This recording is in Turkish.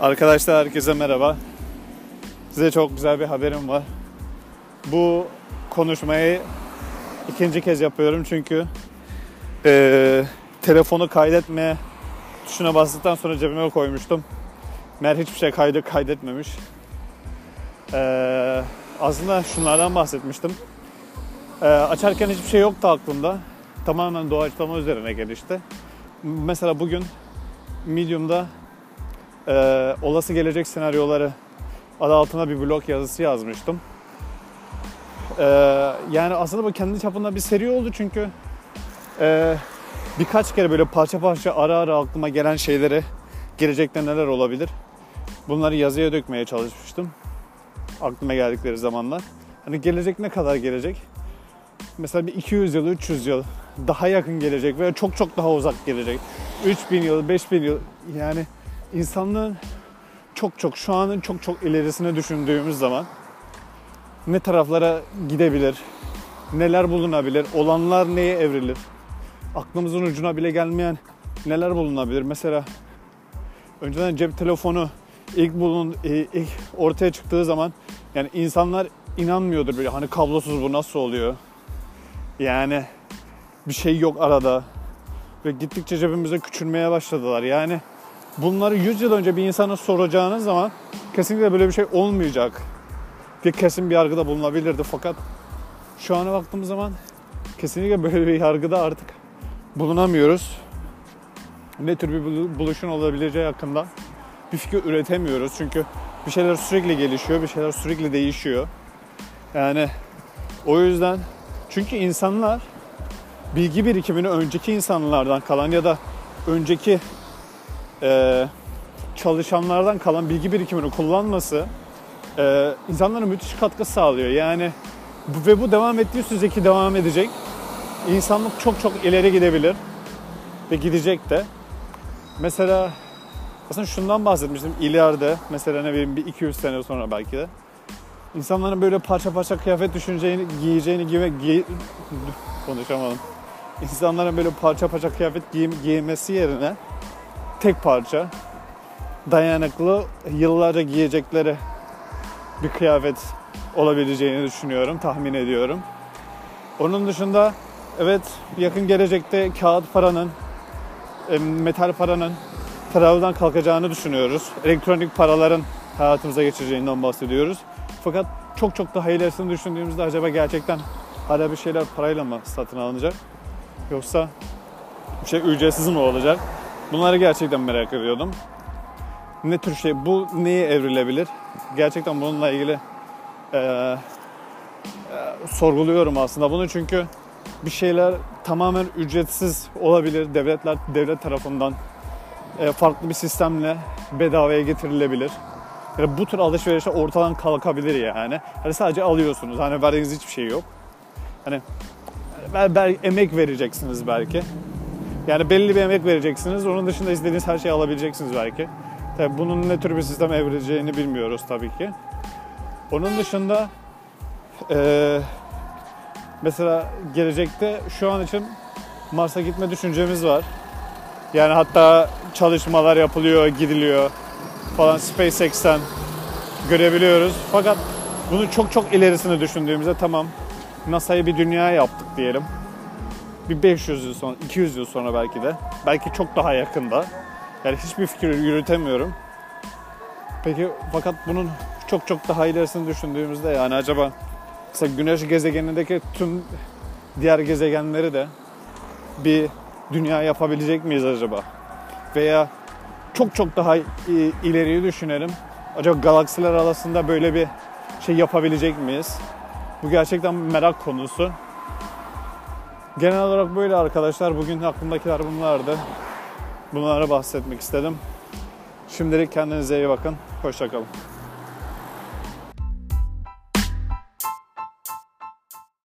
Arkadaşlar herkese merhaba. Size çok güzel bir haberim var. Bu konuşmayı ikinci kez yapıyorum çünkü e, telefonu kaydetme tuşuna bastıktan sonra cebime koymuştum. Meğer hiçbir şey kaydı kaydetmemiş. E, aslında şunlardan bahsetmiştim. E, açarken hiçbir şey yoktu aklımda. Tamamen doğaçlama üzerine gelişti. Mesela bugün Medium'da e, olası gelecek senaryoları adı altına bir blog yazısı yazmıştım. E, yani aslında bu kendi çapında bir seri oldu çünkü e, birkaç kere böyle parça parça ara ara aklıma gelen şeyleri gelecekte neler olabilir bunları yazıya dökmeye çalışmıştım. Aklıma geldikleri zamanlar. Hani gelecek ne kadar gelecek? Mesela bir 200 yıl, 300 yıl daha yakın gelecek veya çok çok daha uzak gelecek. 3000 yıl, 5000 yıl yani insanlığın çok çok şu anın çok çok ilerisine düşündüğümüz zaman ne taraflara gidebilir, neler bulunabilir, olanlar neye evrilir, aklımızın ucuna bile gelmeyen neler bulunabilir. Mesela önceden cep telefonu ilk bulun ilk ortaya çıktığı zaman yani insanlar inanmıyordur böyle hani kablosuz bu nasıl oluyor? Yani bir şey yok arada ve gittikçe cebimize küçülmeye başladılar. Yani bunları 100 yıl önce bir insana soracağınız zaman kesinlikle böyle bir şey olmayacak diye kesin bir yargıda bulunabilirdi. Fakat şu ana baktığımız zaman kesinlikle böyle bir yargıda artık bulunamıyoruz. Ne tür bir buluşun olabileceği hakkında bir fikir üretemiyoruz. Çünkü bir şeyler sürekli gelişiyor, bir şeyler sürekli değişiyor. Yani o yüzden çünkü insanlar bilgi birikimini önceki insanlardan kalan ya da önceki e, çalışanlardan kalan bilgi birikimini kullanması e, insanlara müthiş katkı sağlıyor. Yani bu, ve bu devam ettiği sürece ki devam edecek. İnsanlık çok çok ileri gidebilir ve gidecek de. Mesela aslında şundan bahsetmiştim ileride mesela ne bileyim bir 200 sene sonra belki de insanların böyle parça parça kıyafet düşüneceğini, giyeceğini giyme, giy... konuşamadım. İnsanların böyle parça parça kıyafet giy, giymesi yerine tek parça dayanıklı yıllarca giyecekleri bir kıyafet olabileceğini düşünüyorum, tahmin ediyorum. Onun dışında evet yakın gelecekte kağıt paranın, e, metal paranın tarafından kalkacağını düşünüyoruz. Elektronik paraların hayatımıza geçeceğinden bahsediyoruz. Fakat çok çok daha ilerisini düşündüğümüzde acaba gerçekten hala bir şeyler parayla mı satın alınacak? Yoksa bir şey ücretsiz mi olacak? Bunları gerçekten merak ediyordum. Ne tür şey, bu neye evrilebilir? Gerçekten bununla ilgili e, e, sorguluyorum aslında bunu çünkü bir şeyler tamamen ücretsiz olabilir. Devletler devlet tarafından e, farklı bir sistemle bedavaya getirilebilir. Yani bu tür alışverişe ortadan kalkabilir yani. Hani sadece alıyorsunuz. Hani verdiğiniz hiçbir şey yok. Hani belki emek vereceksiniz belki. Yani belli bir emek vereceksiniz. Onun dışında istediğiniz her şeyi alabileceksiniz belki. Tabii bunun ne tür bir sistem evrileceğini bilmiyoruz tabii ki. Onun dışında e, mesela gelecekte şu an için Mars'a gitme düşüncemiz var. Yani hatta çalışmalar yapılıyor, gidiliyor falan SpaceX'ten görebiliyoruz. Fakat bunu çok çok ilerisini düşündüğümüzde tamam NASA'yı bir dünya yaptık diyelim. Bir 500 yıl sonra, 200 yıl sonra belki de. Belki çok daha yakında. Yani hiçbir fikir yürütemiyorum. Peki fakat bunun çok çok daha ilerisini düşündüğümüzde yani acaba mesela Güneş gezegenindeki tüm diğer gezegenleri de bir dünya yapabilecek miyiz acaba? Veya çok çok daha ileriyi düşünelim. Acaba galaksiler arasında böyle bir şey yapabilecek miyiz? Bu gerçekten merak konusu. Genel olarak böyle arkadaşlar. Bugün aklımdakiler bunlardı. Bunlara bahsetmek istedim. Şimdilik kendinize iyi bakın. Hoşçakalın.